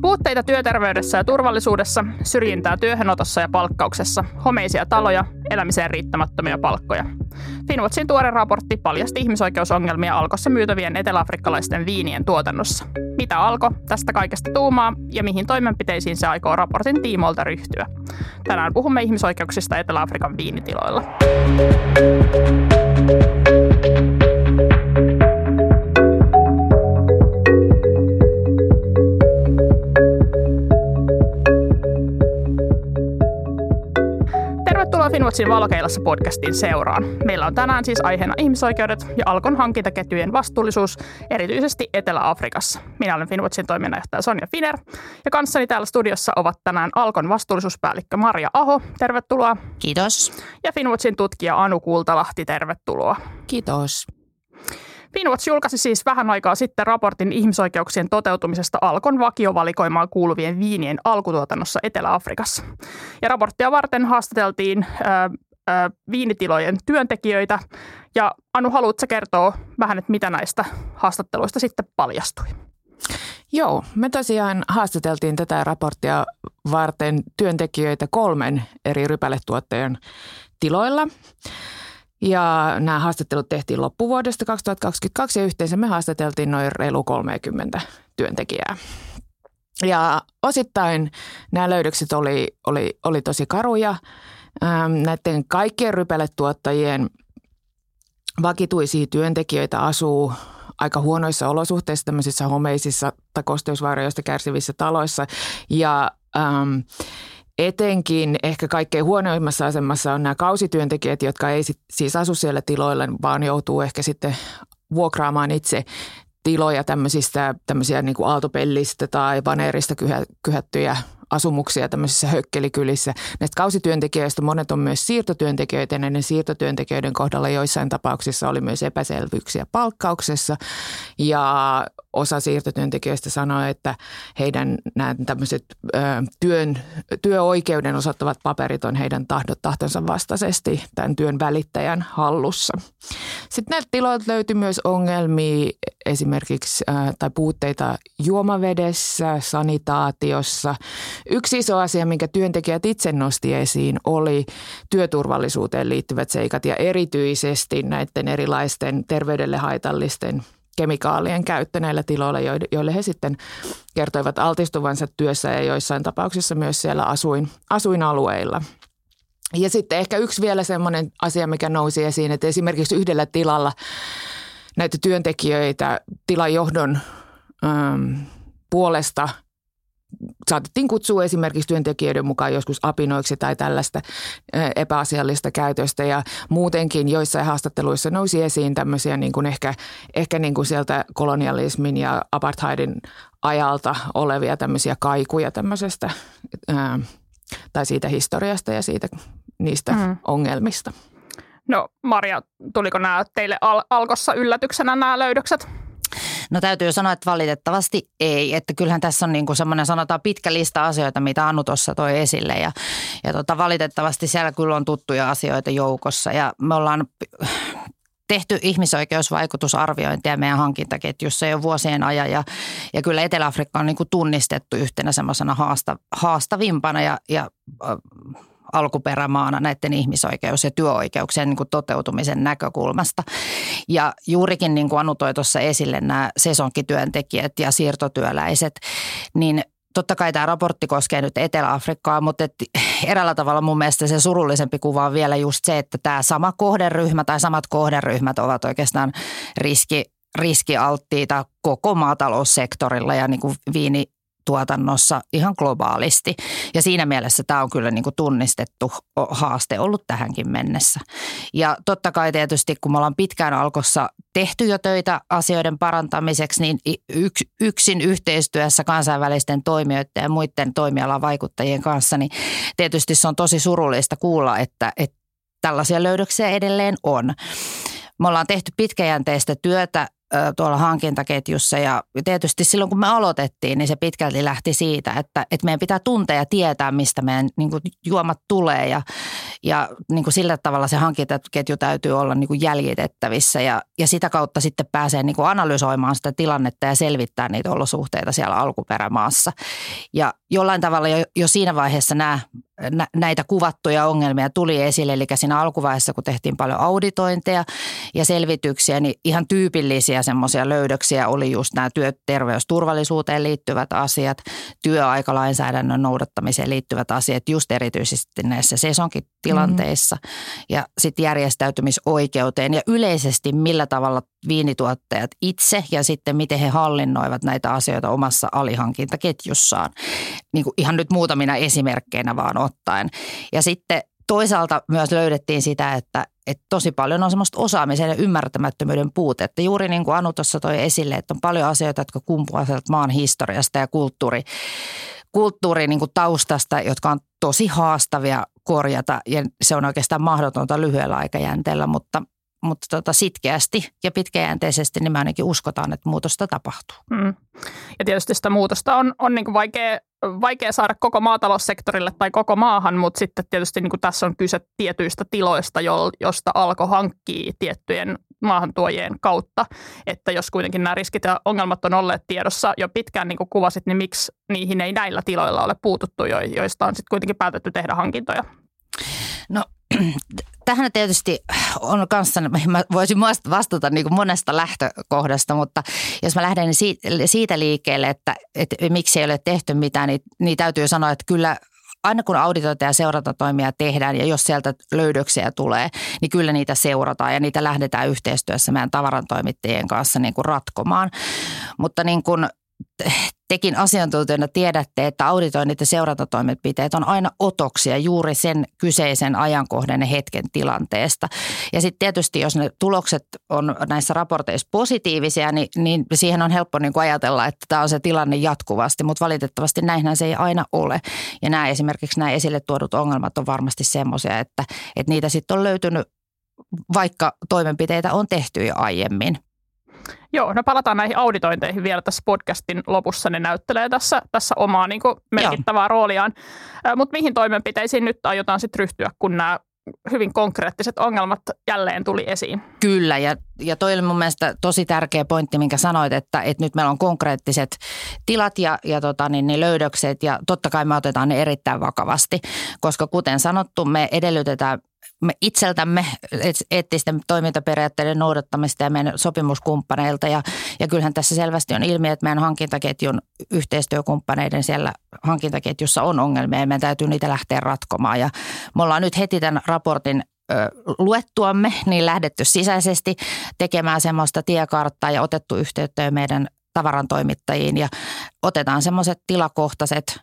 Puutteita työterveydessä ja turvallisuudessa, syrjintää työhönotossa ja palkkauksessa, homeisia taloja, elämiseen riittämättömiä palkkoja. Finwatchin tuore raportti paljasti ihmisoikeusongelmia alkossa myytävien eteläafrikkalaisten viinien tuotannossa. Mitä alko tästä kaikesta tuumaa ja mihin toimenpiteisiin se aikoo raportin tiimoilta ryhtyä? Tänään puhumme ihmisoikeuksista Etelä-Afrikan viinitiloilla. Finwatchin Valokeilassa podcastin seuraan. Meillä on tänään siis aiheena ihmisoikeudet ja Alkon hankintaketjujen vastuullisuus, erityisesti Etelä-Afrikassa. Minä olen Finwatchin toiminnanjohtaja Sonja Finer ja kanssani täällä studiossa ovat tänään Alkon vastuullisuuspäällikkö Maria Aho. Tervetuloa. Kiitos. Ja Finwatchin tutkija Anu Kultalahti. Tervetuloa. Kiitos. Finwatch julkaisi siis vähän aikaa sitten raportin ihmisoikeuksien toteutumisesta Alkon vakiovalikoimaan kuuluvien viinien alkutuotannossa Etelä-Afrikassa. Ja raporttia varten haastateltiin ää, ää, viinitilojen työntekijöitä. Ja Anu, haluatko kertoa vähän, että mitä näistä haastatteluista sitten paljastui? Joo, me tosiaan haastateltiin tätä raporttia varten työntekijöitä kolmen eri rypäletuottajan tiloilla. Ja nämä haastattelut tehtiin loppuvuodesta 2022 ja yhteensä me haastateltiin noin reilu 30 työntekijää. Ja osittain nämä löydökset oli, oli, oli tosi karuja. Ähm, näiden kaikkien rypeletuottajien vakituisia työntekijöitä asuu aika huonoissa olosuhteissa, tämmöisissä homeisissa tai kosteusvaurioista kärsivissä taloissa. Ja ähm, Etenkin ehkä kaikkein huonoimmassa asemassa on nämä kausityöntekijät, jotka ei sit, siis asu siellä tiloilla, vaan joutuu ehkä sitten vuokraamaan itse tiloja tämmöisistä tämmöisiä niin kuin aaltopellistä tai vaneerista kyhättyjä asumuksia tämmöisissä hökkelikylissä. Näistä kausityöntekijöistä monet on myös siirtotyöntekijöitä ja näiden siirtotyöntekijöiden kohdalla joissain tapauksissa oli myös epäselvyyksiä palkkauksessa ja osa siirtotyöntekijöistä sanoi, että heidän nämä tämmöiset ö, työn, työoikeuden osoittavat paperit on heidän tahdot, tahtonsa vastaisesti tämän työn välittäjän hallussa. Sitten näiltä tiloilta löytyi myös ongelmia esimerkiksi ö, tai puutteita juomavedessä, sanitaatiossa. Yksi iso asia, minkä työntekijät itse nosti esiin, oli työturvallisuuteen liittyvät seikat ja erityisesti näiden erilaisten terveydelle haitallisten – kemikaalien käyttö näillä tiloilla, joille he sitten kertoivat altistuvansa työssä ja joissain tapauksissa myös siellä asuin, asuinalueilla. Ja sitten ehkä yksi vielä semmoinen asia, mikä nousi esiin, että esimerkiksi yhdellä tilalla näitä työntekijöitä tilajohdon ähm, puolesta – saatettiin kutsua esimerkiksi työntekijöiden mukaan joskus apinoiksi tai tällaista epäasiallista käytöstä. Ja muutenkin joissain haastatteluissa nousi esiin tämmöisiä niin kuin ehkä, ehkä niin kuin sieltä kolonialismin ja apartheidin ajalta olevia tämmöisiä kaikuja tämmöisestä ää, tai siitä historiasta ja siitä niistä mm. ongelmista. No Maria, tuliko nämä teille al- alkossa yllätyksenä nämä löydökset? No täytyy sanoa, että valitettavasti ei. Että kyllähän tässä on niin kuin semmoinen sanotaan pitkä lista asioita, mitä Anu tuossa toi esille. Ja, ja tota, valitettavasti siellä kyllä on tuttuja asioita joukossa. Ja me ollaan tehty ihmisoikeusvaikutusarviointia meidän hankintaketjussa jo vuosien ajan ja, ja kyllä Etelä-Afrikka on niin kuin tunnistettu yhtenä semmoisena haasta, haastavimpana ja, ja alkuperämaana näiden ihmisoikeus- ja työoikeuksien niin kuin toteutumisen näkökulmasta. Ja juurikin niin kuin Anu toi tuossa esille nämä sesonkityöntekijät ja siirtotyöläiset, niin totta kai tämä raportti koskee nyt Etelä-Afrikkaa, mutta et eräällä tavalla mun mielestä se surullisempi kuva on vielä just se, että tämä sama kohderyhmä tai samat kohderyhmät ovat oikeastaan riski riskialttiita koko maataloussektorilla ja niin kuin viini, tuotannossa ihan globaalisti. Ja siinä mielessä tämä on kyllä niin kuin tunnistettu haaste ollut tähänkin mennessä. Ja totta kai tietysti, kun me ollaan pitkään alkossa tehty jo töitä asioiden parantamiseksi, niin yksin yhteistyössä kansainvälisten toimijoiden ja muiden toimialan vaikuttajien kanssa, niin tietysti se on tosi surullista kuulla, että, että tällaisia löydöksiä edelleen on. Me ollaan tehty pitkäjänteistä työtä tuolla hankintaketjussa. Ja tietysti silloin kun me aloitettiin, niin se pitkälti lähti siitä, että, että meidän pitää tuntea ja tietää, mistä meidän niin kuin, juomat tulee. Ja, ja niin kuin sillä tavalla se hankintaketju täytyy olla niin kuin jäljitettävissä. Ja, ja sitä kautta sitten pääsee niin kuin analysoimaan sitä tilannetta ja selvittää niitä olosuhteita siellä alkuperämaassa. Ja jollain tavalla jo, jo siinä vaiheessa nämä näitä kuvattuja ongelmia tuli esille. Eli siinä alkuvaiheessa, kun tehtiin paljon auditointeja ja selvityksiä, niin ihan tyypillisiä semmoisia löydöksiä oli just nämä työterveysturvallisuuteen liittyvät asiat, työaikalainsäädännön noudattamiseen liittyvät asiat, just erityisesti näissä sesonkitilanteissa mm. ja sitten järjestäytymisoikeuteen ja yleisesti millä tavalla viinituottajat itse ja sitten miten he hallinnoivat näitä asioita omassa alihankintaketjussaan. Niin kuin ihan nyt muutamina esimerkkeinä vaan ottaen. Ja sitten toisaalta myös löydettiin sitä, että, että tosi paljon on semmoista osaamisen ja ymmärtämättömyyden puutetta. Juuri niin kuin Anu tuossa toi esille, että on paljon asioita, jotka kumpuavat maan historiasta ja kulttuuri, kulttuuri niin kuin taustasta, jotka on tosi haastavia korjata ja se on oikeastaan mahdotonta lyhyellä aikajänteellä, mutta mutta tota sitkeästi ja pitkäjänteisesti, niin me ainakin uskotaan, että muutosta tapahtuu. Mm. Ja tietysti sitä muutosta on, on niin vaikea, vaikea saada koko maataloussektorille tai koko maahan, mutta sitten tietysti niin kuin tässä on kyse tietyistä tiloista, josta alko hankkii tiettyjen maahantuojien kautta. Että jos kuitenkin nämä riskit ja ongelmat on olleet tiedossa jo pitkään, niin kuin kuvasit, niin miksi niihin ei näillä tiloilla ole puututtu, joista on sitten kuitenkin päätetty tehdä hankintoja? No tähän tietysti on kanssa, mä voisin vastata niin kuin monesta lähtökohdasta, mutta jos mä lähden siitä liikkeelle, että, että miksi ei ole tehty mitään, niin, niin täytyy sanoa, että kyllä aina kun auditointia ja seurantatoimia tehdään ja jos sieltä löydöksiä tulee, niin kyllä niitä seurataan ja niitä lähdetään yhteistyössä meidän tavarantoimittajien kanssa niin kuin ratkomaan. Mutta niin kuin tekin asiantuntijana tiedätte, että auditoinnit ja seurantatoimenpiteet on aina otoksia juuri sen kyseisen ajankohdan ja hetken tilanteesta. Ja sitten tietysti, jos ne tulokset on näissä raporteissa positiivisia, niin, niin siihen on helppo niin ajatella, että tämä on se tilanne jatkuvasti, mutta valitettavasti näinhän se ei aina ole. Ja nämä esimerkiksi nämä esille tuodut ongelmat on varmasti semmoisia, että, että niitä sitten on löytynyt vaikka toimenpiteitä on tehty jo aiemmin. Joo, no palataan näihin auditointeihin vielä tässä podcastin lopussa. Ne näyttelee tässä, tässä omaa niin kuin merkittävää Joo. rooliaan. Mutta mihin toimenpiteisiin nyt aiotaan sitten ryhtyä, kun nämä hyvin konkreettiset ongelmat jälleen tuli esiin. Kyllä, ja, ja toi oli mun mielestä tosi tärkeä pointti, minkä sanoit, että, että nyt meillä on konkreettiset tilat ja, ja tota, niin, niin löydökset, ja totta kai me otetaan ne erittäin vakavasti, koska kuten sanottu, me edellytetään me itseltämme eettisten toimintaperiaatteiden noudattamista ja meidän sopimuskumppaneilta. Ja, ja kyllähän tässä selvästi on ilmi, että meidän hankintaketjun yhteistyökumppaneiden siellä hankintaketjussa on ongelmia ja meidän täytyy niitä lähteä ratkomaan. Ja me ollaan nyt heti tämän raportin luettuamme, niin lähdetty sisäisesti tekemään semmoista tiekarttaa ja otettu yhteyttä meidän tavarantoimittajiin ja otetaan semmoiset tilakohtaiset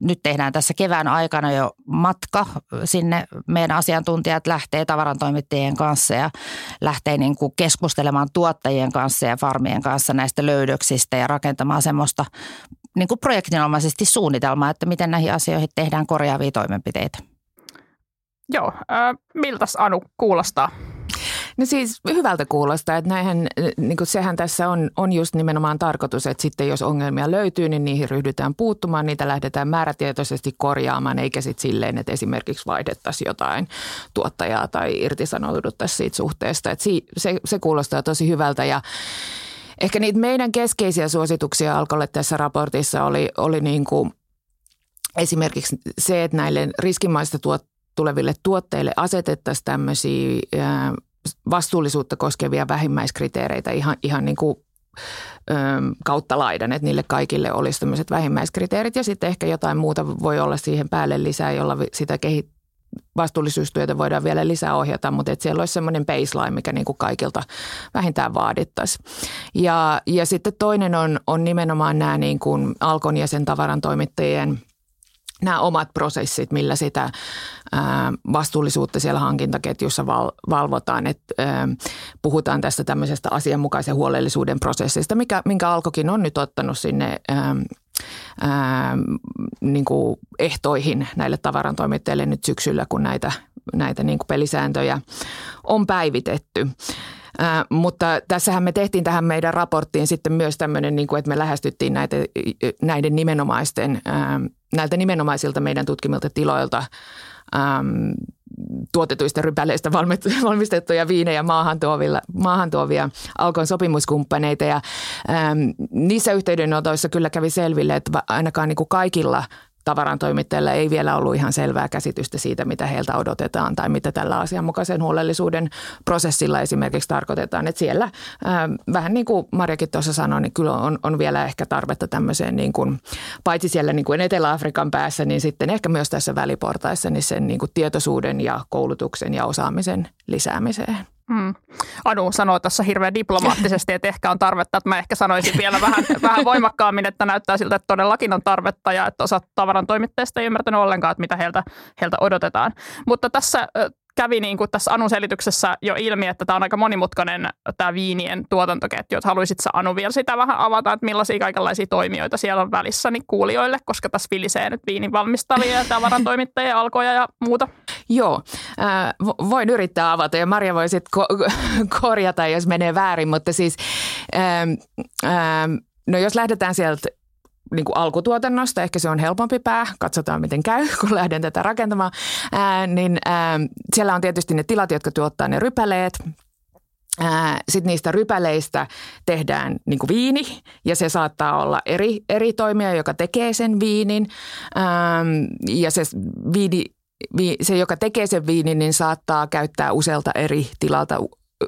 nyt tehdään tässä kevään aikana jo matka sinne. Meidän asiantuntijat lähtee tavarantoimittajien kanssa ja lähtee niin kuin keskustelemaan tuottajien kanssa ja farmien kanssa näistä löydöksistä ja rakentamaan semmoista niin kuin projektinomaisesti suunnitelmaa, että miten näihin asioihin tehdään korjaavia toimenpiteitä. Joo, äh, miltäs Anu kuulostaa? No siis hyvältä kuulostaa, että näinhän, niin kuin sehän tässä on, on just nimenomaan tarkoitus, että sitten jos ongelmia löytyy, niin niihin ryhdytään puuttumaan, niitä lähdetään määrätietoisesti korjaamaan, eikä sitten silleen, että esimerkiksi vaihdettaisiin jotain tuottajaa tai irtisanouduttaisiin siitä suhteesta. Että se, se kuulostaa tosi hyvältä ja ehkä niitä meidän keskeisiä suosituksia alkolle tässä raportissa oli, oli niin kuin esimerkiksi se, että näille riskimaista tuot, tuleville tuotteille asetettaisiin tämmöisiä vastuullisuutta koskevia vähimmäiskriteereitä ihan, ihan niin kuin kautta laidan, että niille kaikille olisi tämmöiset vähimmäiskriteerit ja sitten ehkä jotain muuta voi olla siihen päälle lisää, jolla sitä kehit, vastuullisuustyötä voidaan vielä lisää ohjata, mutta että siellä olisi semmoinen baseline, mikä niin kuin kaikilta vähintään vaadittaisiin. Ja, ja sitten toinen on, on nimenomaan nämä niin kuin Alkon ja sen tavarantoimittajien – nämä omat prosessit, millä sitä vastuullisuutta siellä hankintaketjussa valvotaan. että puhutaan tästä tämmöisestä asianmukaisen huolellisuuden prosessista, mikä, minkä Alkokin on nyt ottanut sinne niin kuin ehtoihin näille tavarantoimittajille nyt syksyllä, kun näitä, näitä niin kuin pelisääntöjä on päivitetty. Äh, mutta tässähän me tehtiin tähän meidän raporttiin sitten myös tämmöinen, niin kuin, että me lähestyttiin näitä, näiden nimenomaisten, äh, näiltä nimenomaisilta meidän tutkimilta tiloilta ähm, tuotetuista rypäleistä valmistettuja viinejä maahan, tuovia Alkon sopimuskumppaneita. Ja, ähm, niissä yhteydenotoissa kyllä kävi selville, että ainakaan niin kuin kaikilla – tavarantoimittajilla ei vielä ollut ihan selvää käsitystä siitä, mitä heiltä odotetaan tai mitä tällä asianmukaisen huolellisuuden prosessilla esimerkiksi tarkoitetaan. Että siellä ää, vähän niin kuin Marjakin tuossa sanoi, niin kyllä on, on vielä ehkä tarvetta tämmöiseen niin kuin, paitsi siellä niin kuin Etelä-Afrikan päässä, niin sitten ehkä myös tässä väliportaissa niin sen niin kuin tietoisuuden ja koulutuksen ja osaamisen lisäämiseen. Mm. Anu sanoo tässä hirveän diplomaattisesti, että ehkä on tarvetta, että mä ehkä sanoisin vielä vähän, vähän voimakkaammin, että näyttää siltä, että todellakin on tarvetta ja että osa tavaran toimittajista ei ymmärtänyt ollenkaan, että mitä heiltä, heiltä odotetaan. Mutta tässä kävi niin kuin tässä Anun selityksessä jo ilmi, että tämä on aika monimutkainen tämä viinien tuotantoketju. Että haluaisitko Anu vielä sitä vähän avata, että millaisia kaikenlaisia toimijoita siellä on välissä niin kuulijoille, koska tässä vilisee nyt viinin valmistavia ja tavarantoimittajia, alkoja ja muuta? Joo, äh, voin yrittää avata ja Maria voi sitten ko- korjata, jos menee väärin, mutta siis ähm, ähm, no jos lähdetään sieltä niin kuin alkutuotannosta, ehkä se on helpompi pää, katsotaan miten käy, kun lähden tätä rakentamaan, ää, niin ää, siellä on tietysti ne tilat, jotka tuottaa ne rypäleet, sitten niistä rypäleistä tehdään niin viini. Ja se saattaa olla eri, eri toimija, joka tekee sen viinin. ja se viini, se, joka tekee sen viinin, niin saattaa käyttää usealta eri tilalta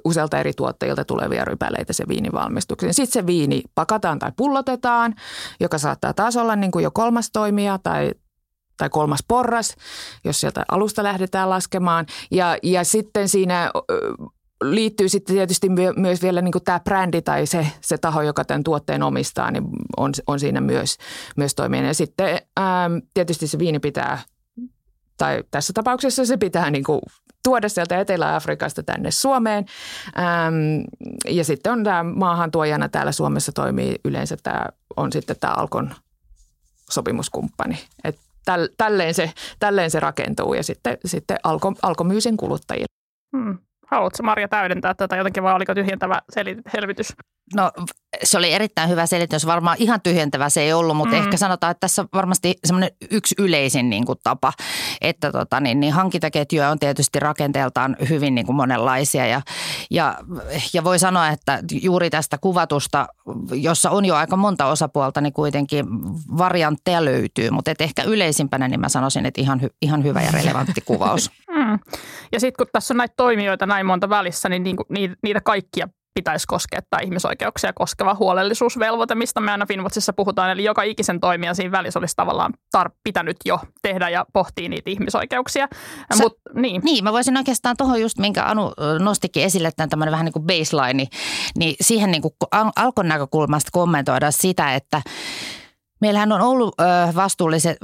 usealta eri tuottajilta tulevia rypäleitä se viinin valmistukseen. Sitten se viini pakataan tai pullotetaan, joka saattaa taas olla niin kuin jo kolmas toimija tai, tai kolmas porras, jos sieltä alusta lähdetään laskemaan. Ja, ja sitten siinä liittyy sitten tietysti myös vielä niin kuin tämä brändi tai se, se taho, joka tämän tuotteen omistaa, niin on, on siinä myös, myös toimijana. Ja sitten ää, tietysti se viini pitää tai tässä tapauksessa se pitää niin kuin tuoda sieltä Etelä-Afrikasta tänne Suomeen. Ähm, ja sitten on tämä maahantuojana täällä Suomessa toimii yleensä tämä, on sitten tämä Alkon sopimuskumppani. Et täl, tälleen, se, tälleen se rakentuu ja sitten, sitten Alko, Alko myy sen kuluttajille. Hmm. Haluatko Marja täydentää tätä jotenkin vai oliko tyhjentävä selvitys? No se oli erittäin hyvä selitys. Varmaan ihan tyhjentävä se ei ollut, mutta mm. ehkä sanotaan, että tässä on varmasti semmoinen yksi yleisin niin kuin tapa, että tota, niin, niin hankintaketjuja on tietysti rakenteeltaan hyvin niin kuin monenlaisia ja, ja, ja voi sanoa, että juuri tästä kuvatusta, jossa on jo aika monta osapuolta, niin kuitenkin variantteja löytyy, mutta et ehkä yleisimpänä niin mä sanoisin, että ihan, hy, ihan hyvä ja relevantti kuvaus. Mm. Ja sitten kun tässä on näitä toimijoita näin monta välissä, niin, niin kuin, niitä kaikkia pitäisi koskettaa ihmisoikeuksia koskeva huolellisuusvelvoite, mistä me aina Finwatchissa puhutaan. Eli joka ikisen toimijan siinä välissä olisi tavallaan tar- pitänyt jo tehdä ja pohtia niitä ihmisoikeuksia. Sä, Mut, niin. niin, mä voisin oikeastaan tuohon just, minkä Anu nostikin esille, tämän tämmöinen vähän niin kuin baseline, niin siihen niin kuin alkon näkökulmasta kommentoida sitä, että Meillähän on ollut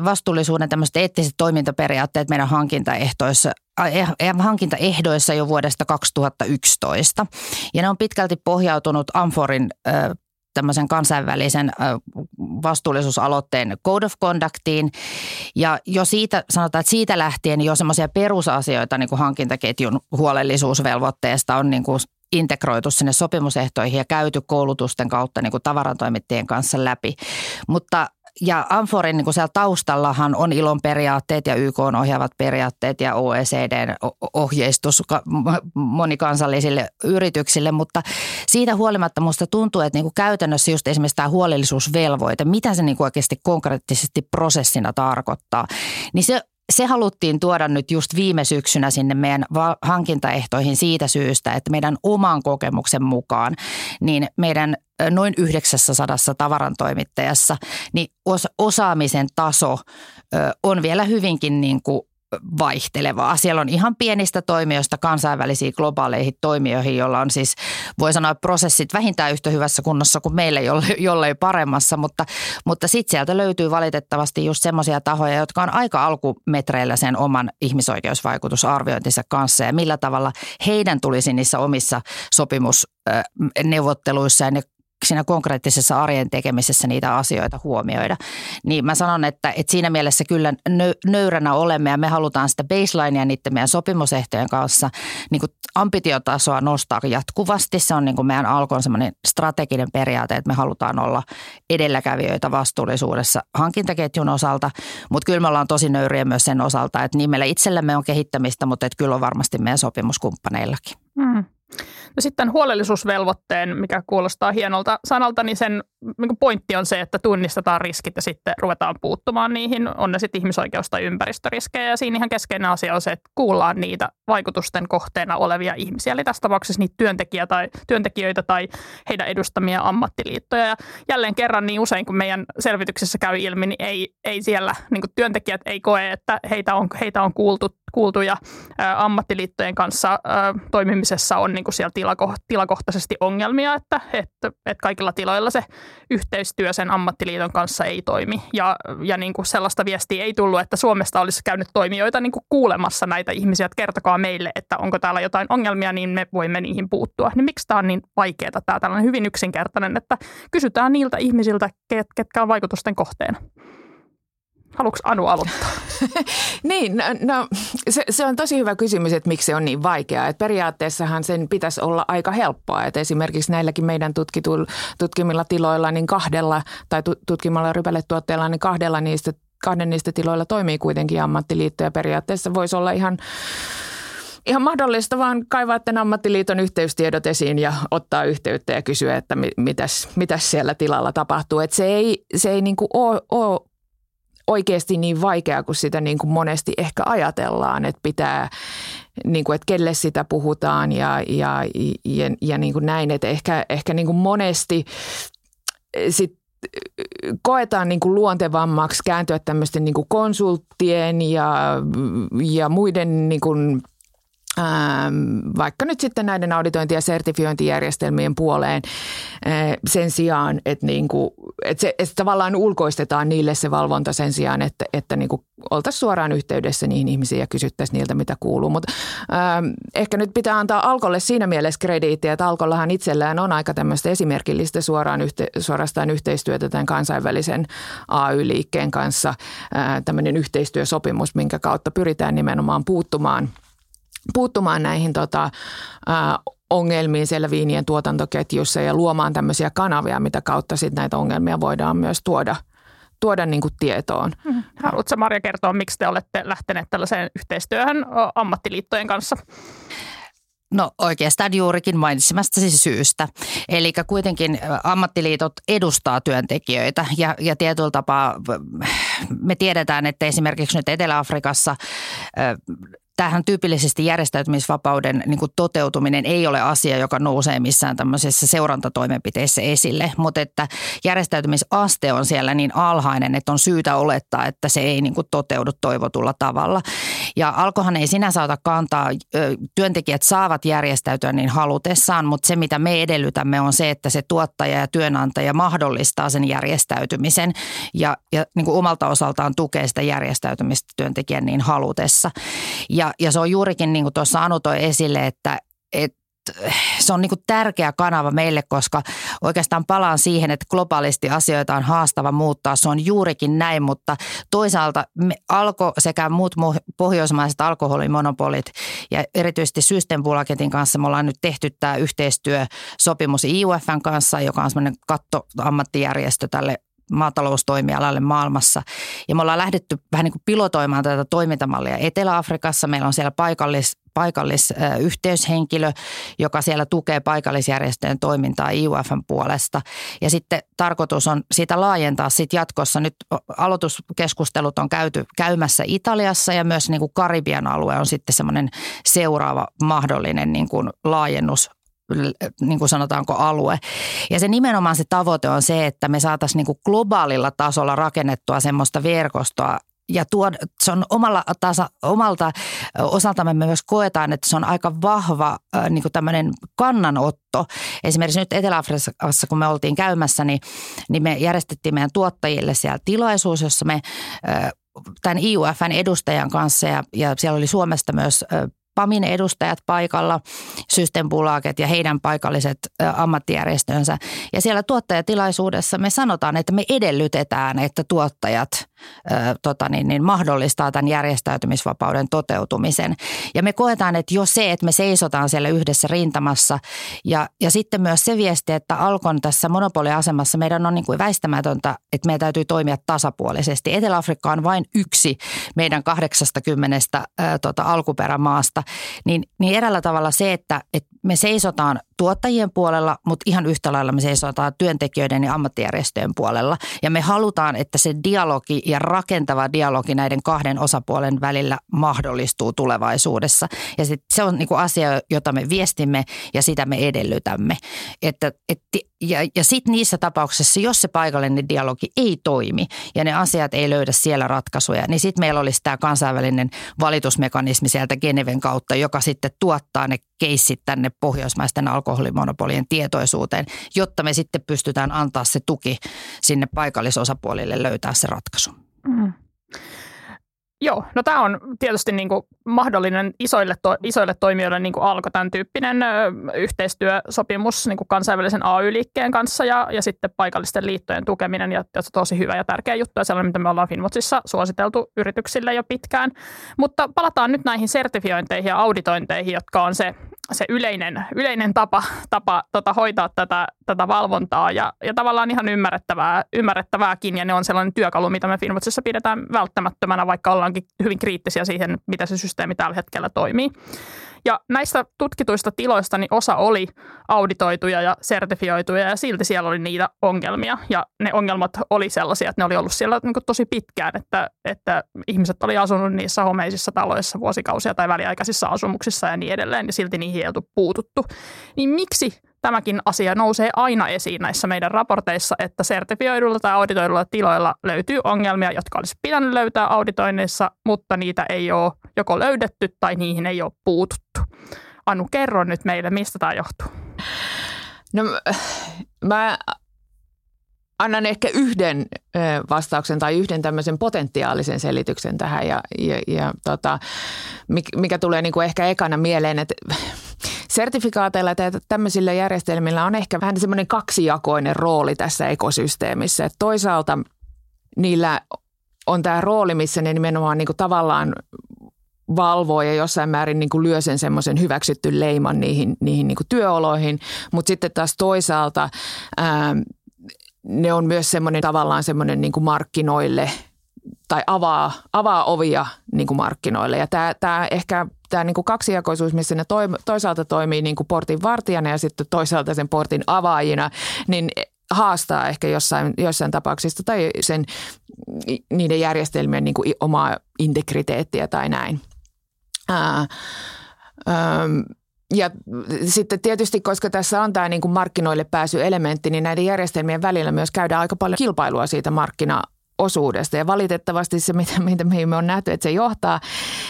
vastuullisuuden tämmöiset eettiset toimintaperiaatteet meidän hankintaehtoissa, eh, eh, hankintaehdoissa jo vuodesta 2011. Ja ne on pitkälti pohjautunut Amforin tämmöisen kansainvälisen vastuullisuusaloitteen Code of Conductiin. Ja jo siitä, sanotaan, että siitä lähtien jo semmoisia perusasioita niin kuin hankintaketjun huolellisuusvelvoitteesta on niin kuin integroitu sinne sopimusehtoihin ja käyty koulutusten kautta niin kuin tavarantoimittajien kanssa läpi. Mutta ja Amforin niin siellä taustallahan on ilon periaatteet ja YK on ohjaavat periaatteet ja OECDn ohjeistus monikansallisille yrityksille, mutta siitä huolimatta musta tuntuu, että niin kuin käytännössä just esimerkiksi tämä huolellisuusvelvoite, mitä se niin kuin oikeasti konkreettisesti prosessina tarkoittaa, niin se se haluttiin tuoda nyt just viime syksynä sinne meidän hankintaehtoihin siitä syystä, että meidän oman kokemuksen mukaan, niin meidän noin 900 tavarantoimittajassa, niin osaamisen taso on vielä hyvinkin niin kuin vaihtelevaa. Siellä on ihan pienistä toimijoista kansainvälisiin globaaleihin toimijoihin, joilla on siis, voi sanoa, prosessit vähintään yhtä hyvässä kunnossa kuin jolle, jollei paremmassa, mutta, mutta sitten sieltä löytyy valitettavasti just semmoisia tahoja, jotka on aika alkumetreillä sen oman ihmisoikeusvaikutusarviointinsa kanssa ja millä tavalla heidän tulisi niissä omissa sopimusneuvotteluissa ja siinä konkreettisessa arjen tekemisessä niitä asioita huomioida. Niin mä sanon, että, että siinä mielessä kyllä nöyränä olemme ja me halutaan sitä baselinea niiden meidän sopimusehtojen kanssa niin kuin ambitiotasoa nostaa jatkuvasti. Se on niin kuin meidän alkon semmoinen strateginen periaate, että me halutaan olla edelläkävijöitä vastuullisuudessa hankintaketjun osalta, mutta kyllä me ollaan tosi nöyriä myös sen osalta, että niin meillä itsellemme on kehittämistä, mutta että kyllä on varmasti meidän sopimuskumppaneillakin. Mm. No sitten huolellisuusvelvoitteen, mikä kuulostaa hienolta sanalta, niin sen niin pointti on se, että tunnistetaan riskit ja sitten ruvetaan puuttumaan niihin, on ne sitten ihmisoikeus- tai ympäristöriskejä. Ja siinä ihan keskeinen asia on se, että kuullaan niitä vaikutusten kohteena olevia ihmisiä, eli tässä tapauksessa niitä työntekijä tai, työntekijöitä tai heidän edustamia ammattiliittoja. Ja jälleen kerran niin usein, kun meidän selvityksessä käy ilmi, niin ei, ei siellä niin työntekijät ei koe, että heitä on, heitä on kuultu, kuultu ja ä, ammattiliittojen kanssa ä, toimimisessa on niin siellä tilako, tilakohtaisesti ongelmia, että, että, että kaikilla tiloilla se yhteistyö sen ammattiliiton kanssa ei toimi. Ja, ja niin kuin sellaista viestiä ei tullut, että Suomesta olisi käynyt toimijoita niin kuin kuulemassa näitä ihmisiä, että kertokaa meille, että onko täällä jotain ongelmia, niin me voimme niihin puuttua. Niin miksi tämä on niin vaikeaa, tämä tällainen hyvin yksinkertainen, että kysytään niiltä ihmisiltä, ketkä on vaikutusten kohteena. Haluatko Anu aloittaa? niin, no, no se, se on tosi hyvä kysymys, että miksi se on niin vaikeaa. Et periaatteessahan sen pitäisi olla aika helppoa. Et esimerkiksi näilläkin meidän tutkitul, tutkimilla tiloilla niin kahdella tai tutkimalla rypäletuotteilla niin kahdella niistä, kahden niistä tiloilla toimii kuitenkin ammattiliitto ja periaatteessa voisi olla ihan ihan mahdollista vaan kaivaa tämän ammattiliiton yhteystiedot esiin ja ottaa yhteyttä ja kysyä, että mitäs, mitäs siellä tilalla tapahtuu. Et se ei, se ei niin ole, ole oikeasti niin vaikeaa kuin sitä niin kuin monesti ehkä ajatellaan, että pitää, niin kuin, että kelle sitä puhutaan ja, ja, ja, ja niin kuin näin, että ehkä, ehkä niin kuin monesti sit koetaan niin kuin luontevammaksi kääntyä tämmöisten niin kuin konsulttien ja, ja muiden niin kuin – vaikka nyt sitten näiden auditointi- ja sertifiointijärjestelmien puoleen äh, sen sijaan, että, niin kuin, että, se, että tavallaan ulkoistetaan niille se valvonta sen sijaan, että, että niin kuin oltaisiin suoraan yhteydessä niihin ihmisiin ja kysyttäisiin niiltä, mitä kuuluu. Mutta ähm, ehkä nyt pitää antaa Alkolle siinä mielessä krediittiä, että Alkollahan itsellään on aika tämmöistä esimerkillistä suoraan yhte, suorastaan yhteistyötä tämän kansainvälisen AY-liikkeen kanssa, äh, tämmöinen yhteistyösopimus, minkä kautta pyritään nimenomaan puuttumaan – puuttumaan näihin tota, ä, ongelmiin siellä viinien tuotantoketjussa ja luomaan tämmöisiä kanavia, mitä kautta sitten näitä ongelmia voidaan myös tuoda tuoda niin kuin tietoon. Mm-hmm. Haluatko Marja kertoa, miksi te olette lähteneet tällaiseen yhteistyöhön ammattiliittojen kanssa? No oikeastaan juurikin mainitsemastasi syystä. Eli kuitenkin ammattiliitot edustaa työntekijöitä ja, ja tietyllä tapaa me tiedetään, että esimerkiksi nyt Etelä-Afrikassa tähän tyypillisesti järjestäytymisvapauden niin kuin toteutuminen ei ole asia, joka nousee missään tämmöisessä seurantatoimenpiteissä esille, mutta että järjestäytymisaste on siellä niin alhainen, että on syytä olettaa, että se ei niin kuin toteudu toivotulla tavalla. Ja alkohan ei sinänsä ota kantaa, työntekijät saavat järjestäytyä niin halutessaan, mutta se mitä me edellytämme on se, että se tuottaja ja työnantaja mahdollistaa sen järjestäytymisen ja, ja niin kuin omalta osaltaan tukee sitä järjestäytymistä työntekijän niin halutessa. Ja ja, se on juurikin niin kuin tuossa Anu toi esille, että, että se on niin kuin tärkeä kanava meille, koska oikeastaan palaan siihen, että globaalisti asioita on haastava muuttaa. Se on juurikin näin, mutta toisaalta alko sekä muut pohjoismaiset alkoholimonopolit ja erityisesti Systembolaketin kanssa me ollaan nyt tehty tämä yhteistyösopimus IUFn kanssa, joka on semmoinen kattoammattijärjestö tälle maataloustoimialalle maailmassa. Ja me ollaan lähdetty vähän niin kuin pilotoimaan tätä toimintamallia Etelä-Afrikassa. Meillä on siellä paikallis, paikallisyhteyshenkilö, joka siellä tukee paikallisjärjestöjen toimintaa IUFn puolesta. Ja sitten tarkoitus on sitä laajentaa sitten jatkossa. Nyt aloituskeskustelut on käyty käymässä Italiassa ja myös niin kuin Karibian alue on sitten semmoinen seuraava mahdollinen niin kuin laajennus niin kuin sanotaanko alue. Ja se nimenomaan se tavoite on se, että me saataisiin niin kuin globaalilla tasolla rakennettua semmoista verkostoa, ja tuo, se on omalla tasa, omalta osaltamme me myös koetaan, että se on aika vahva niin kuin tämmöinen kannanotto. Esimerkiksi nyt Etelä-Afrikassa, kun me oltiin käymässä, niin, niin me järjestettiin meidän tuottajille siellä tilaisuus, jossa me tämän IUFn edustajan kanssa ja, ja siellä oli Suomesta myös PAMin edustajat paikalla, Systembolaget ja heidän paikalliset ammattijärjestönsä. Ja siellä tuottajatilaisuudessa me sanotaan, että me edellytetään, että tuottajat tota niin, niin mahdollistaa tämän järjestäytymisvapauden toteutumisen. Ja me koetaan, että jo se, että me seisotaan siellä yhdessä rintamassa ja, ja sitten myös se viesti, että Alkon tässä monopoliasemassa meidän on niin kuin väistämätöntä, että meidän täytyy toimia tasapuolisesti. Etelä-Afrikka on vain yksi meidän 80 ää, tota, alkuperämaasta, niin, niin eräällä tavalla se, että, että me seisotaan tuottajien puolella, mutta ihan yhtä lailla me seisotaan työntekijöiden ja ammattijärjestöjen puolella. Ja me halutaan, että se dialogi ja rakentava dialogi näiden kahden osapuolen välillä mahdollistuu tulevaisuudessa. Ja sit se on niinku asia, jota me viestimme ja sitä me edellytämme. Että, et, ja ja sitten niissä tapauksissa, jos se paikallinen dialogi ei toimi ja ne asiat ei löydä siellä ratkaisuja, niin sitten meillä olisi tämä kansainvälinen valitusmekanismi sieltä Geneven kautta, joka sitten tuottaa ne keissit tänne pohjoismaisten alkoholimonopolien tietoisuuteen, jotta me sitten pystytään antaa se tuki sinne paikallisosapuolille löytää se ratkaisu. Joo, no tämä on tietysti niin kuin mahdollinen isoille, to, isoille toimijoille niin kuin alko tämän tyyppinen ö, yhteistyösopimus niin kuin kansainvälisen AY-liikkeen kanssa ja, ja sitten paikallisten liittojen tukeminen ja, ja tosi hyvä ja tärkeä juttu ja sellainen, mitä me ollaan Finmotsissa suositeltu yrityksille jo pitkään. Mutta palataan nyt näihin sertifiointeihin ja auditointeihin, jotka on se se yleinen, yleinen tapa, tapa tota, hoitaa tätä, tätä valvontaa ja, ja tavallaan ihan ymmärrettävää, ymmärrettävääkin ja ne on sellainen työkalu, mitä me Finvotsissa pidetään välttämättömänä, vaikka ollaankin hyvin kriittisiä siihen, mitä se systeemi tällä hetkellä toimii. Ja näistä tutkituista tiloista niin osa oli auditoituja ja sertifioituja ja silti siellä oli niitä ongelmia. Ja ne ongelmat oli sellaisia, että ne oli ollut siellä niin tosi pitkään, että, että ihmiset oli asunut niissä homeisissa taloissa vuosikausia tai väliaikaisissa asumuksissa ja niin edelleen ja silti niihin ei oltu puututtu. Niin miksi tämäkin asia nousee aina esiin näissä meidän raporteissa, että sertifioidulla tai auditoidulla tiloilla löytyy ongelmia, jotka olisi pitänyt löytää auditoinneissa, mutta niitä ei ole joko löydetty tai niihin ei ole puututtu. Anu, kerro nyt meille, mistä tämä johtuu. No mä annan ehkä yhden vastauksen tai yhden tämmöisen potentiaalisen selityksen tähän ja, ja, ja tota, mikä tulee niin kuin ehkä ekana mieleen, että sertifikaateilla tai tämmöisillä järjestelmillä on ehkä vähän semmoinen kaksijakoinen rooli tässä ekosysteemissä. Että toisaalta niillä on tämä rooli, missä ne nimenomaan niin kuin tavallaan valvoo ja jossain määrin niin kuin lyö sen semmoisen hyväksytty leiman niihin, niihin niin kuin työoloihin, mutta sitten taas toisaalta ää, ne on myös semmoinen tavallaan semmoinen niin kuin markkinoille tai avaa, avaa ovia niin kuin markkinoille. Ja tämä, tämä ehkä tämä niin kuin kaksijakoisuus, missä ne toi, toisaalta toimii niin kuin portin vartijana ja sitten toisaalta sen portin avaajina, niin haastaa ehkä jossain, jossain tapauksissa tai sen, niiden järjestelmien niin kuin omaa integriteettiä tai näin. Ää, ää, ja sitten tietysti, koska tässä on tämä niin kuin markkinoille pääsy elementti, niin näiden järjestelmien välillä myös käydään aika paljon kilpailua siitä markkina osuudesta. Ja valitettavasti se, mitä, mitä me on nähty, että se johtaa,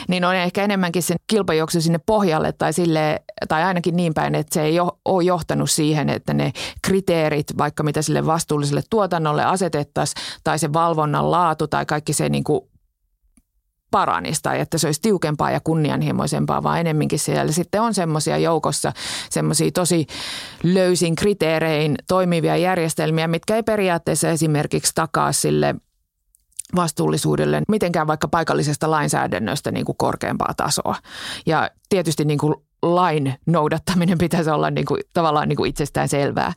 niin on ehkä enemmänkin sen kilpajuoksu sinne pohjalle tai, sille, tai ainakin niin päin, että se ei ole johtanut siihen, että ne kriteerit, vaikka mitä sille vastuulliselle tuotannolle asetettaisiin, tai se valvonnan laatu tai kaikki se niin kuin paranisi tai että se olisi tiukempaa ja kunnianhimoisempaa, vaan enemminkin siellä sitten on semmoisia joukossa semmoisia tosi löysin kriteerein toimivia järjestelmiä, mitkä ei periaatteessa esimerkiksi takaa sille vastuullisuudelle mitenkään vaikka paikallisesta lainsäädännöstä niin kuin korkeampaa tasoa. Ja tietysti niin kuin lain noudattaminen pitäisi olla niin kuin, tavallaan niin kuin itsestään selvää.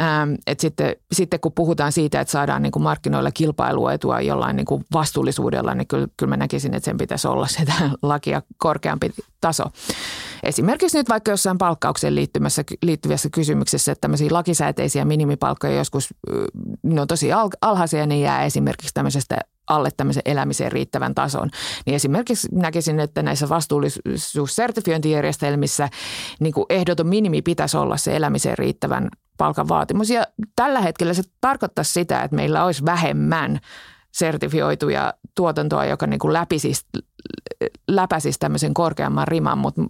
Ähm, et sitten, sitten kun puhutaan siitä, että saadaan niin kuin markkinoilla kilpailuetua jollain niin kuin vastuullisuudella, niin kyllä, kyllä mä näkisin, että sen pitäisi olla sitä lakia korkeampi taso. Esimerkiksi nyt vaikka jossain palkkaukseen liittymässä, liittyvässä kysymyksessä, että tämmöisiä lakisääteisiä minimipalkkoja joskus, ne on tosi alhaisia, ne jää esimerkiksi tämmöisestä alle tämmöisen elämiseen riittävän tason. Niin esimerkiksi näkisin, että näissä vastuullisuussertifiointijärjestelmissä niin kuin ehdoton minimi pitäisi olla se elämiseen riittävän palkan vaatimus. Ja tällä hetkellä se tarkoittaa sitä, että meillä olisi vähemmän sertifioituja tuotantoa, joka niin kuin läpisisi, tämmöisen korkeamman riman, mutta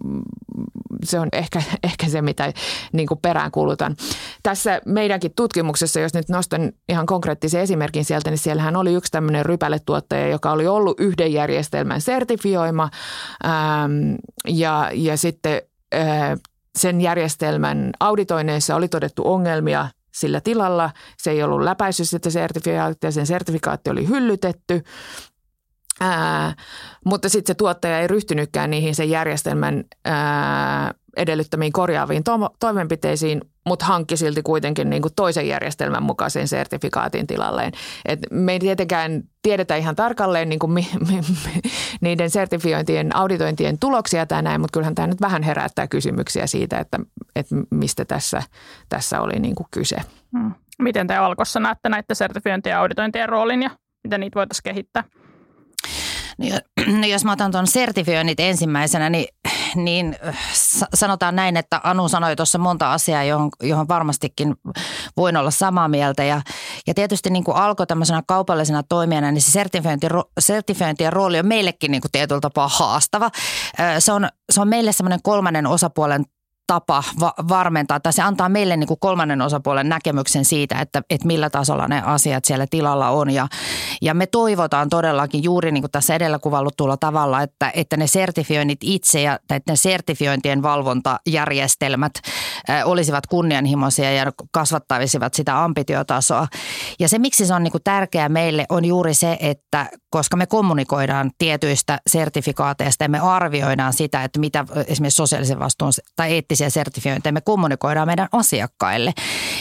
se on ehkä, ehkä se, mitä niin kuin peräänkuulutan. Tässä meidänkin tutkimuksessa, jos nyt nostan ihan konkreettisen esimerkin sieltä, niin siellähän oli yksi tämmöinen rypäletuottaja, joka oli ollut yhden järjestelmän sertifioima ähm, ja, ja sitten äh, sen järjestelmän auditoineissa oli todettu ongelmia sillä tilalla. Se ei ollut läpäissyt sitä sertifikaattia, sen sertifikaatti oli hyllytetty. Ää, mutta sitten se tuottaja ei ryhtynytkään niihin sen järjestelmän ää, edellyttämiin korjaaviin to- toimenpiteisiin, mutta hankki silti kuitenkin niin kuin toisen järjestelmän mukaisen sertifikaatin tilalleen. Et me ei tietenkään tiedetä ihan tarkalleen niin kuin mi, mi, mi, niiden sertifiointien, auditointien tuloksia tänään, mutta kyllähän tämä nyt vähän herättää kysymyksiä siitä, että, että mistä tässä, tässä oli niin kuin kyse. Hmm. Miten te Alkossa näette näiden sertifiointien ja auditointien roolin ja miten niitä voitaisiin kehittää? No jos mä otan tuon sertifioinnit ensimmäisenä, niin, niin sanotaan näin, että Anu sanoi tuossa monta asiaa, johon, johon varmastikin voin olla samaa mieltä. Ja, ja tietysti niin kuin alkoi tämmöisenä kaupallisena toimijana, niin se sertifiointi, sertifiointien rooli on meillekin niin kuin tietyllä tapaa haastava. Se on, se on meille semmoinen kolmannen osapuolen tapa va- varmentaa, tai se antaa meille niin kuin kolmannen osapuolen näkemyksen siitä, että, että millä tasolla ne asiat siellä tilalla on. Ja, ja me toivotaan todellakin juuri niin kuin tässä edellä kuvallutulla tavalla, että, että ne sertifioinnit itse ja että ne sertifiointien valvontajärjestelmät ä, olisivat kunnianhimoisia ja kasvattaisivat sitä ambitiotasoa. Ja se, miksi se on niin kuin tärkeää meille, on juuri se, että koska me kommunikoidaan tietyistä sertifikaateista ja me arvioidaan sitä, että mitä esimerkiksi sosiaalisen vastuun tai eettisiä sertifiointeja me kommunikoidaan meidän asiakkaille.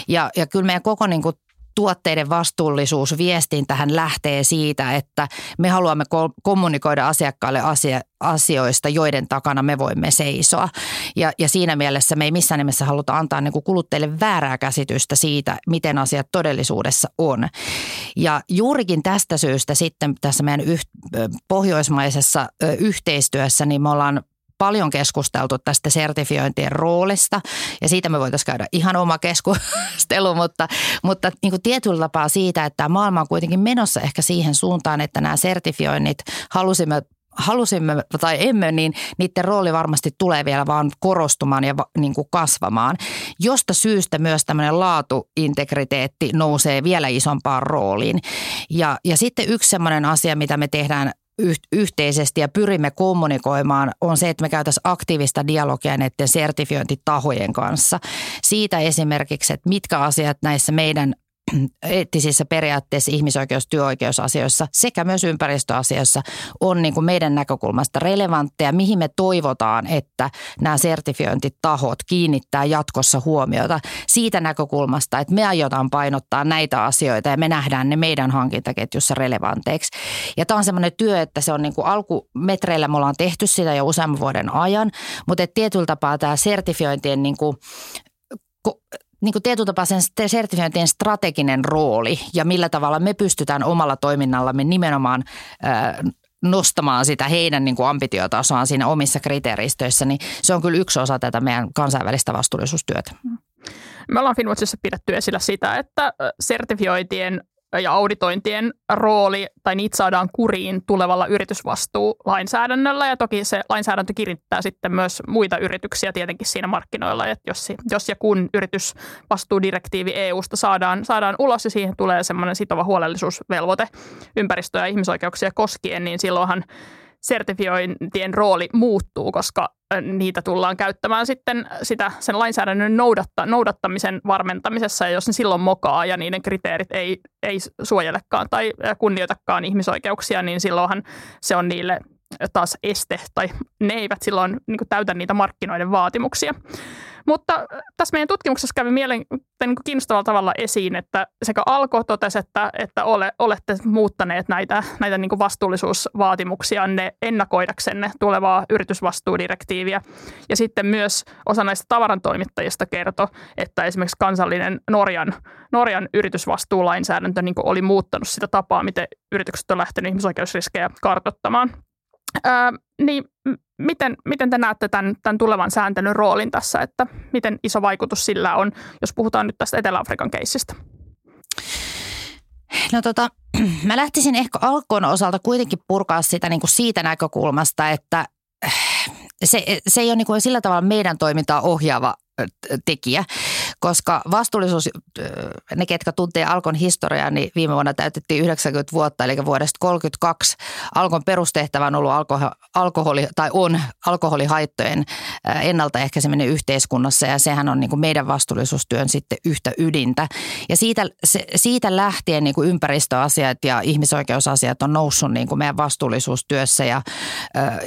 Ja, ja kyllä meidän koko niin kuin tuotteiden vastuullisuus viestintähän lähtee siitä, että me haluamme kommunikoida asiakkaille asia, asioista, joiden takana me voimme seisoa. Ja, ja siinä mielessä me ei missään nimessä haluta antaa niin kuluttajille väärää käsitystä siitä, miten asiat todellisuudessa on. Ja juurikin tästä syystä sitten tässä meidän yh, pohjoismaisessa yhteistyössä, niin me ollaan paljon keskusteltu tästä sertifiointien roolista ja siitä me voitaisiin käydä ihan oma keskustelu, mutta, mutta niin kuin tietyllä tapaa siitä, että maailma on kuitenkin menossa ehkä siihen suuntaan, että nämä sertifioinnit halusimme halusimme tai emme, niin niiden rooli varmasti tulee vielä vaan korostumaan ja niin kuin kasvamaan. Josta syystä myös tämmöinen laatuintegriteetti nousee vielä isompaan rooliin. Ja, ja sitten yksi semmoinen asia, mitä me tehdään yhteisesti ja pyrimme kommunikoimaan, on se, että me käytäisiin aktiivista dialogia näiden sertifiointitahojen kanssa. Siitä esimerkiksi, että mitkä asiat näissä meidän eettisissä periaatteissa ihmisoikeus- työoikeusasioissa sekä myös ympäristöasioissa on niin kuin meidän näkökulmasta relevantteja, mihin me toivotaan, että nämä sertifiointitahot kiinnittää jatkossa huomiota siitä näkökulmasta, että me aiotaan painottaa näitä asioita ja me nähdään ne meidän hankintaketjussa relevanteiksi. Ja tämä on semmoinen työ, että se on niin kuin alkumetreillä, me ollaan tehty sitä jo useamman vuoden ajan, mutta tietyllä tapaa tämä sertifiointien niin kuin niin kuin tietyllä tapaa sen sertifiointien strateginen rooli ja millä tavalla me pystytään omalla toiminnallamme nimenomaan nostamaan sitä heidän niin kuin ambitiotasoaan siinä omissa kriteeristöissä, niin se on kyllä yksi osa tätä meidän kansainvälistä vastuullisuustyötä. Me ollaan Finwatchissa pidetty esillä sitä, että sertifiointien ja auditointien rooli, tai niitä saadaan kuriin tulevalla yritysvastuulainsäädännöllä, ja toki se lainsäädäntö kirittää sitten myös muita yrityksiä tietenkin siinä markkinoilla, että jos, jos ja kun yritysvastuudirektiivi EU-sta saadaan, saadaan ulos ja siihen tulee semmoinen sitova huolellisuusvelvoite ympäristöä ja ihmisoikeuksia koskien, niin silloinhan sertifiointien rooli muuttuu, koska niitä tullaan käyttämään sitten sitä, sen lainsäädännön noudatta, noudattamisen varmentamisessa, ja jos ne silloin mokaa ja niiden kriteerit ei, ei suojelekaan tai kunnioitakaan ihmisoikeuksia, niin silloinhan se on niille taas este, tai ne eivät silloin niin täytä niitä markkinoiden vaatimuksia. Mutta äh, tässä meidän tutkimuksessa kävi mielen, niin kiinnostavalla tavalla esiin, että sekä Alko totesi, että, että ole, olette muuttaneet näitä, näitä niin vastuullisuusvaatimuksia ne ennakoidaksenne tulevaa yritysvastuudirektiiviä. Ja sitten myös osa näistä tavarantoimittajista kertoi, että esimerkiksi kansallinen Norjan, Norjan yritysvastuulainsäädäntö niin oli muuttanut sitä tapaa, miten yritykset on lähtenyt ihmisoikeusriskejä kartoittamaan. Öö, niin miten, miten te näette tämän, tämän tulevan sääntelyn roolin tässä, että miten iso vaikutus sillä on, jos puhutaan nyt tästä Etelä-Afrikan keissistä? No tota, mä lähtisin ehkä alkoon osalta kuitenkin purkaa sitä niin kuin siitä näkökulmasta, että se, se ei ole niin kuin sillä tavalla meidän toimintaa ohjaava tekijä, koska vastuullisuus, ne ketkä tuntee Alkon historiaa, niin viime vuonna täytettiin 90 vuotta, eli vuodesta 32 Alkon perustehtävä on ollut alkoholi, tai on alkoholihaittojen ennaltaehkäiseminen yhteiskunnassa, ja sehän on niin kuin meidän vastuullisuustyön sitten yhtä ydintä. Ja siitä, se, siitä lähtien niin kuin ympäristöasiat ja ihmisoikeusasiat on noussut niin kuin meidän vastuullisuustyössä, ja,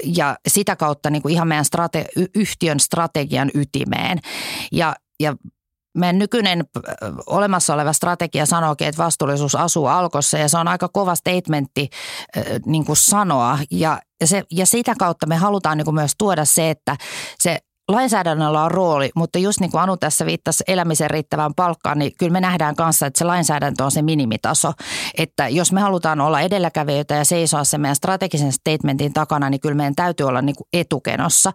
ja sitä kautta niin kuin ihan meidän strate, yhtiön strategian ytimeen. Ja, ja meidän nykyinen olemassa oleva strategia sanookin, että vastuullisuus asuu alkossa ja se on aika kova statementti niin kuin sanoa. Ja, se, ja sitä kautta me halutaan niin kuin myös tuoda se, että se lainsäädännöllä on rooli, mutta just niin kuin Anu tässä viittasi elämisen riittävään palkkaan, niin kyllä me nähdään kanssa, että se lainsäädäntö on se minimitaso. Että jos me halutaan olla edelläkävijöitä ja seisoa se meidän strategisen statementin takana, niin kyllä meidän täytyy olla niin kuin etukenossa.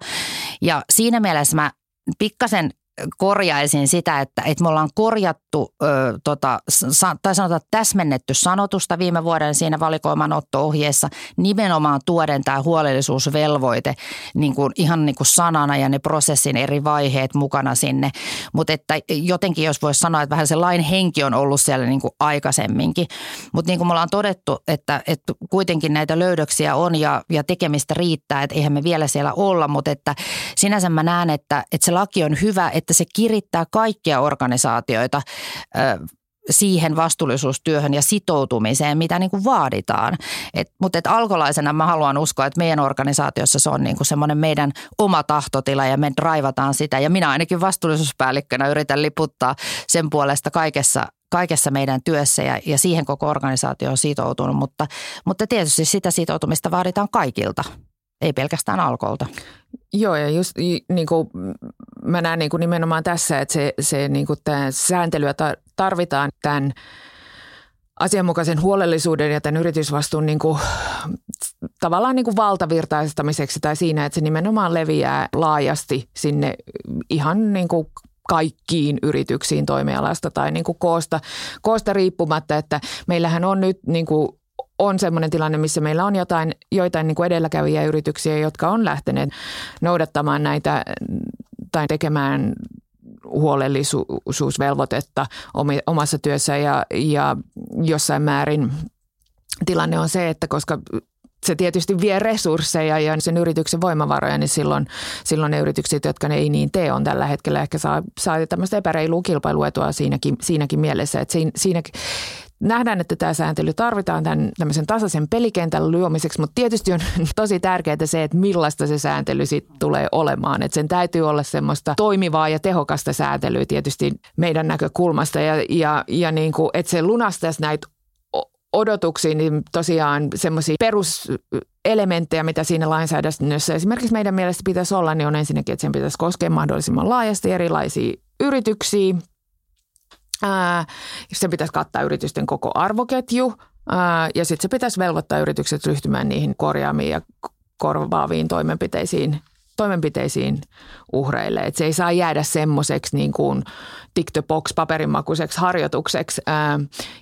Ja siinä mielessä mä pikkasen korjaisin sitä, että, että me ollaan korjattu ö, tota, sa, tai sanotaan täsmennetty sanotusta viime vuoden siinä valikoiman otto-ohjeessa nimenomaan tuoden tämä huolellisuusvelvoite niin kuin, ihan niin kuin sanana ja ne prosessin eri vaiheet mukana sinne. Mutta että jotenkin jos voisi sanoa, että vähän se lain henki on ollut siellä niin kuin aikaisemminkin. Mutta niin kuin me ollaan todettu, että, että kuitenkin näitä löydöksiä on ja, ja tekemistä riittää, että eihän me vielä siellä olla, mutta että sinänsä mä näen, että, että se laki on hyvä, että että se kirittää kaikkia organisaatioita siihen vastuullisuustyöhön ja sitoutumiseen, mitä niin kuin vaaditaan. Et, mutta et alkolaisena mä haluan uskoa, että meidän organisaatiossa se on niin kuin semmoinen meidän oma tahtotila ja me raivataan sitä. Ja minä ainakin vastuullisuuspäällikkönä yritän liputtaa sen puolesta kaikessa kaikessa meidän työssä ja, ja siihen koko organisaatio on sitoutunut, mutta, mutta tietysti sitä sitoutumista vaaditaan kaikilta ei pelkästään alkolta. Joo, ja just niin kuin mä näen niin kuin nimenomaan tässä, että se, se niin kuin tämä sääntelyä tarvitaan tämän asianmukaisen huolellisuuden ja tämän yritysvastuun niin kuin, tavallaan niin kuin valtavirtaistamiseksi tai siinä, että se nimenomaan leviää laajasti sinne ihan niin kuin kaikkiin yrityksiin toimialasta tai niin kuin koosta, koosta riippumatta, että meillähän on nyt niin kuin on sellainen tilanne, missä meillä on jotain, joitain niin kuin edelläkävijä yrityksiä, jotka on lähteneet noudattamaan näitä tai tekemään huolellisuusvelvoitetta omassa työssä ja, ja jossain määrin tilanne on se, että koska se tietysti vie resursseja ja sen yrityksen voimavaroja, niin silloin, silloin ne yritykset, jotka ne ei niin tee, on tällä hetkellä ehkä saa, saa tämmöistä epäreilua kilpailuetua siinäkin, siinäkin mielessä. Että siinä, siinä, nähdään, että tämä sääntely tarvitaan tämän tämmöisen tasaisen pelikentän luomiseksi, mutta tietysti on tosi tärkeää se, että millaista se sääntely sitten tulee olemaan. Että sen täytyy olla semmoista toimivaa ja tehokasta sääntelyä tietysti meidän näkökulmasta ja, ja, ja niin kuin, että se lunastaisi näitä odotuksia, niin tosiaan semmoisia peruselementtejä, mitä siinä lainsäädännössä esimerkiksi meidän mielestä pitäisi olla, niin on ensinnäkin, että sen pitäisi koskea mahdollisimman laajasti erilaisia yrityksiä, Ää, se pitäisi kattaa yritysten koko arvoketju ää, ja sitten se pitäisi velvoittaa yritykset ryhtymään niihin korjaamiin ja korvaaviin toimenpiteisiin, toimenpiteisiin uhreille. Et se ei saa jäädä semmoiseksi niin kuin tick the box paperinmakuiseksi harjoitukseksi.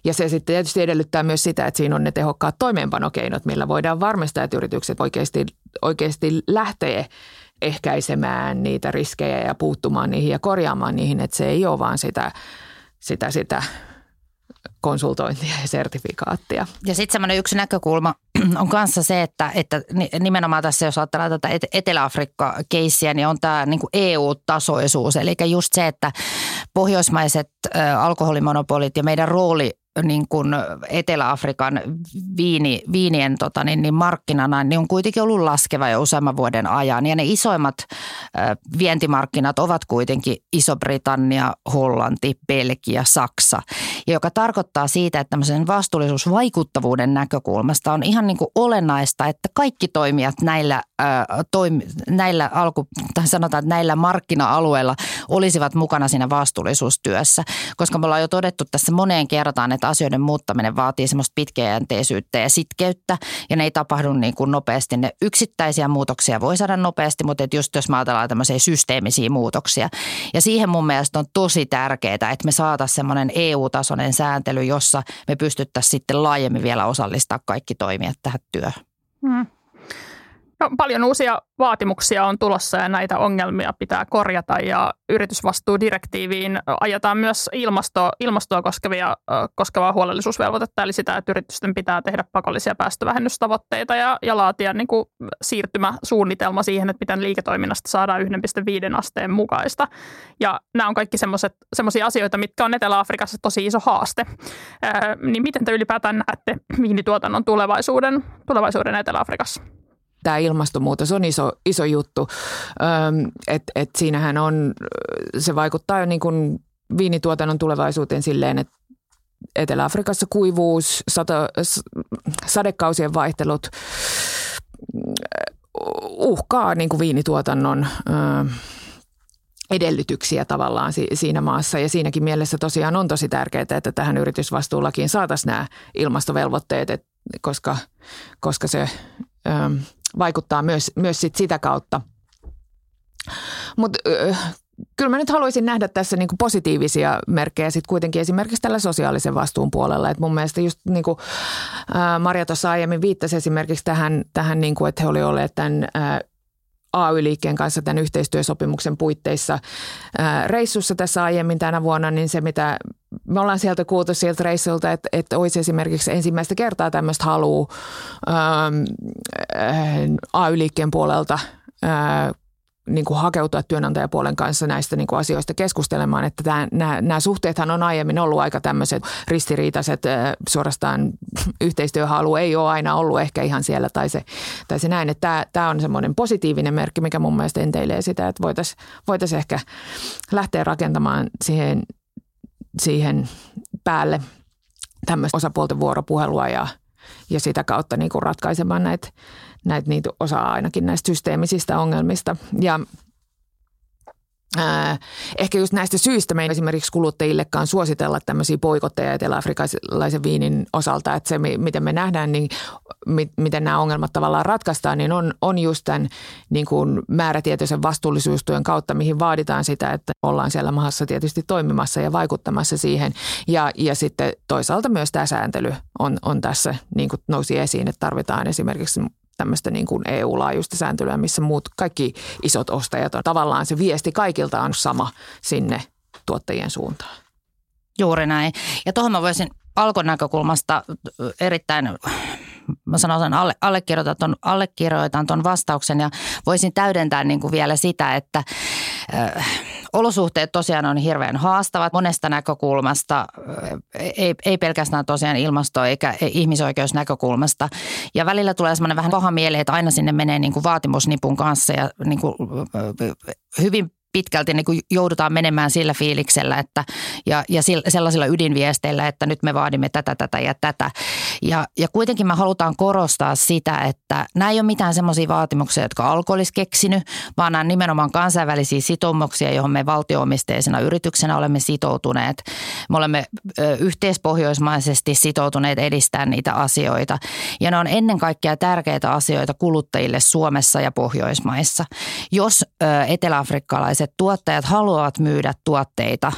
Ja se sitten tietysti edellyttää myös sitä, että siinä on ne tehokkaat toimeenpanokeinot, millä voidaan varmistaa, että yritykset oikeasti, oikeasti lähtee ehkäisemään niitä riskejä ja puuttumaan niihin ja korjaamaan niihin, että se ei ole vaan sitä – sitä, sitä konsultointia ja sertifikaattia. Ja sitten semmoinen yksi näkökulma on kanssa se, että, että nimenomaan tässä, jos ajatellaan tätä Etelä-Afrikka-keissiä, niin on tämä niin EU-tasoisuus. Eli just se, että pohjoismaiset alkoholimonopolit ja meidän rooli niin kuin Etelä-Afrikan viini, viinien tota, niin, niin markkinana, niin on kuitenkin ollut laskeva jo useamman vuoden ajan. Ja ne isoimmat vientimarkkinat ovat kuitenkin Iso-Britannia, Hollanti, Belgia, Saksa. Joka tarkoittaa siitä, että tämmöisen vastuullisuusvaikuttavuuden näkökulmasta on ihan niin kuin olennaista, että kaikki toimijat näillä, äh, toimi, näillä alku, tai sanotaan, että näillä markkina-alueilla olisivat mukana siinä vastuullisuustyössä. Koska me ollaan jo todettu tässä moneen kertaan, että asioiden muuttaminen vaatii semmoista pitkäjänteisyyttä ja sitkeyttä ja ne ei tapahdu niin kuin nopeasti. Ne yksittäisiä muutoksia voi saada nopeasti, mutta et just jos me ajatellaan tämmöisiä systeemisiä muutoksia. Ja siihen mun mielestä on tosi tärkeää, että me saataisiin semmoinen EU-tasoinen sääntely, jossa me pystyttäisiin sitten laajemmin vielä osallistaa kaikki toimijat tähän työhön. Hmm. No, paljon uusia vaatimuksia on tulossa ja näitä ongelmia pitää korjata ja yritysvastuudirektiiviin ajetaan myös ilmasto, ilmastoa koskevia, koskevaa huolellisuusvelvoitetta, eli sitä, että yritysten pitää tehdä pakollisia päästövähennystavoitteita ja, ja laatia niin kuin siirtymäsuunnitelma siihen, että miten liiketoiminnasta saadaan 1,5 asteen mukaista. Ja nämä on kaikki semmoisia asioita, mitkä on Etelä-Afrikassa tosi iso haaste. Ää, niin miten te ylipäätään näette viinituotannon tulevaisuuden, tulevaisuuden Etelä-Afrikassa? Tämä ilmastonmuutos on iso, iso juttu. että et siinähän on, se vaikuttaa niin kuin viinituotannon tulevaisuuteen silleen, että Etelä-Afrikassa kuivuus, sato, sadekausien vaihtelut uhkaa niin kuin viinituotannon edellytyksiä tavallaan siinä maassa. Ja siinäkin mielessä tosiaan on tosi tärkeää, että tähän yritysvastuulakiin saataisiin nämä ilmastovelvoitteet, koska, koska se vaikuttaa myös, myös sit sitä kautta. Mutta kyllä mä nyt haluaisin nähdä tässä niinku positiivisia merkkejä sitten kuitenkin esimerkiksi tällä sosiaalisen vastuun puolella. Et mun mielestä just niin kuin Maria tuossa aiemmin viittasi esimerkiksi tähän, tähän niin kuin, että he olivat olleet tämän AY-liikkeen kanssa tämän yhteistyösopimuksen puitteissa. Reissussa tässä aiemmin tänä vuonna, niin se mitä me ollaan sieltä kuultu sieltä reissulta, että, että olisi esimerkiksi ensimmäistä kertaa tämmöistä halua AY-liikkeen puolelta niin kuin hakeutua työnantajapuolen kanssa näistä niin kuin asioista keskustelemaan, että tämä, nämä, nämä suhteethan on aiemmin ollut aika tämmöiset ristiriitaiset, suorastaan yhteistyöhalu ei ole aina ollut ehkä ihan siellä tai se, tai se näin, että tämä, tämä on semmoinen positiivinen merkki, mikä mun mielestä enteilee sitä, että voitaisiin voitais ehkä lähteä rakentamaan siihen, siihen päälle tämmöistä osapuolten vuoropuhelua ja, ja sitä kautta niin kuin ratkaisemaan näitä näitä niitä osaa ainakin näistä systeemisistä ongelmista. Ja ehkä just näistä syistä me ei esimerkiksi kuluttajillekaan suositella tämmöisiä poikotteja etelä-afrikkalaisen viinin osalta, että se miten me nähdään, niin mi, miten nämä ongelmat tavallaan ratkaistaan, niin on, on just tämän niin kuin määrätietoisen vastuullisuustyön kautta, mihin vaaditaan sitä, että ollaan siellä maassa tietysti toimimassa ja vaikuttamassa siihen. Ja, ja sitten toisaalta myös tämä sääntely on, on tässä niin kuin nousi esiin, että tarvitaan esimerkiksi tämmöistä niin kuin EU-laajuista sääntelyä, missä muut kaikki isot ostajat on. Tavallaan se viesti kaikilta on sama sinne tuottajien suuntaan. Juuri näin. Ja tuohon mä voisin alkon näkökulmasta erittäin mä sanon alle, allekirjoitan, ton, allekirjoitan ton vastauksen ja voisin täydentää niin kuin vielä sitä, että äh, olosuhteet tosiaan on hirveän haastavat monesta näkökulmasta, ei, ei pelkästään tosiaan ilmasto- eikä ihmisoikeusnäkökulmasta. Ja välillä tulee semmoinen vähän paha mieli, että aina sinne menee niin kuin vaatimusnipun kanssa ja niin kuin hyvin pitkälti niin kuin joudutaan menemään sillä fiiliksellä että, ja, ja sellaisilla ydinviesteillä, että nyt me vaadimme tätä, tätä ja tätä. Ja, ja kuitenkin me halutaan korostaa sitä, että nämä ei ole mitään semmoisia vaatimuksia, jotka alko olisi keksinyt, vaan nämä nimenomaan kansainvälisiä sitoumuksia, johon me valtioomisteisena yrityksenä olemme sitoutuneet. Me olemme ö, yhteispohjoismaisesti sitoutuneet edistämään niitä asioita. Ja ne on ennen kaikkea tärkeitä asioita kuluttajille Suomessa ja Pohjoismaissa. Jos ö, eteläafrikkalaiset tuottajat haluavat myydä tuotteita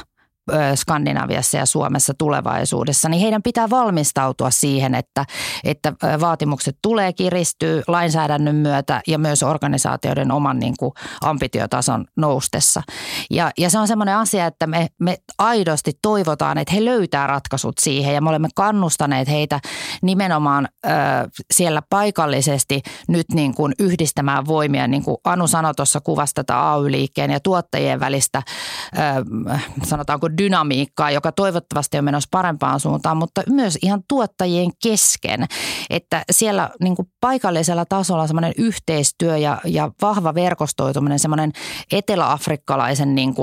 Skandinaviassa ja Suomessa tulevaisuudessa, niin heidän pitää valmistautua siihen, että, että vaatimukset tulee kiristyä lainsäädännön myötä ja myös organisaatioiden oman niin kuin ambitiotason noustessa. Ja, ja se on semmoinen asia, että me, me aidosti toivotaan, että he löytää ratkaisut siihen ja me olemme kannustaneet heitä nimenomaan ö, siellä paikallisesti nyt niin kuin yhdistämään voimia, niin kuin Anu sanoi tuossa kuvasta tätä AY-liikkeen ja tuottajien välistä, ö, sanotaanko dynamiikkaa, joka toivottavasti on menossa parempaan suuntaan, mutta myös ihan tuottajien kesken. Että siellä niin kuin paikallisella tasolla semmoinen yhteistyö ja, ja vahva verkostoituminen, semmoinen eteläafrikkalaisen, niin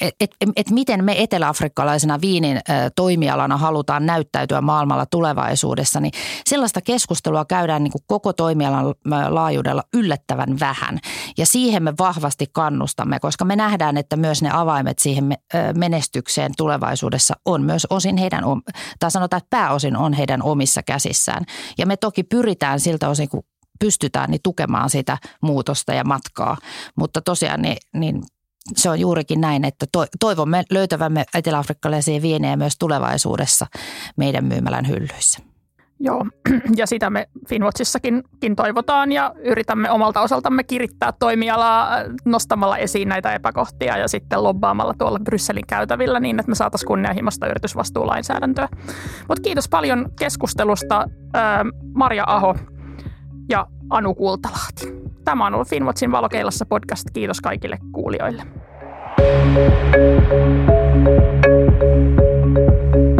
että et, et, et miten me eteläafrikkalaisena viinin toimialana halutaan näyttäytyä maailmalla tulevaisuudessa, niin sellaista keskustelua käydään niin kuin koko toimialan laajuudella yllättävän vähän. Ja siihen me vahvasti kannustamme, koska me nähdään, että myös ne avaimet siihen menestykseen tulevaisuudessa on myös osin heidän, tai sanotaan, että pääosin on heidän omissa käsissään. Ja me toki pyritään siltä osin, kun pystytään, niin tukemaan sitä muutosta ja matkaa. Mutta tosiaan niin, niin se on juurikin näin, että toivomme löytävämme eteläafrikkalaisia vienejä myös tulevaisuudessa meidän myymälän hyllyissä. Joo, ja sitä me Finwatchissakin toivotaan ja yritämme omalta osaltamme kirittää toimialaa nostamalla esiin näitä epäkohtia ja sitten lobbaamalla tuolla Brysselin käytävillä niin, että me saataisiin kunnianhimoista yritysvastuulainsäädäntöä. Mutta kiitos paljon keskustelusta Maria Aho ja Anu Kultalahti. Tämä on ollut Finwatchin Valokeilassa podcast. Kiitos kaikille kuulijoille. thank you